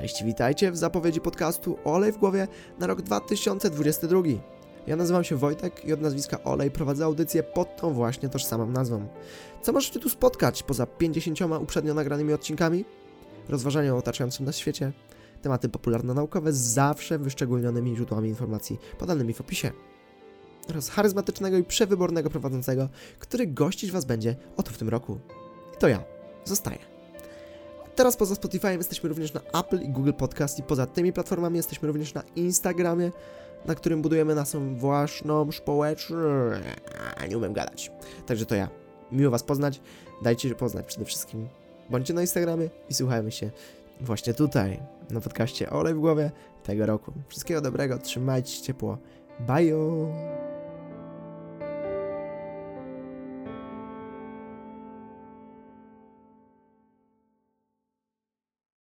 Cześć, witajcie w zapowiedzi podcastu Olej w głowie na rok 2022. Ja nazywam się Wojtek i od nazwiska Olej prowadzę audycję pod tą właśnie tożsamą nazwą. Co możecie tu spotkać poza 50 uprzednio nagranymi odcinkami? Rozważania o otaczającym nas świecie, tematy popularno-naukowe z zawsze wyszczególnionymi źródłami informacji podanymi w opisie oraz charyzmatycznego i przewybornego prowadzącego, który gościć Was będzie oto w tym roku. I to ja. Zostaję. Teraz poza Spotify'em jesteśmy również na Apple i Google Podcast i poza tymi platformami jesteśmy również na Instagramie, na którym budujemy naszą własną społeczność. Nie umiem gadać. Także to ja. Miło Was poznać. Dajcie się poznać przede wszystkim. Bądźcie na Instagramie i słuchajmy się właśnie tutaj, na podcaście Olej w głowie tego roku. Wszystkiego dobrego, trzymajcie się ciepło. Bye!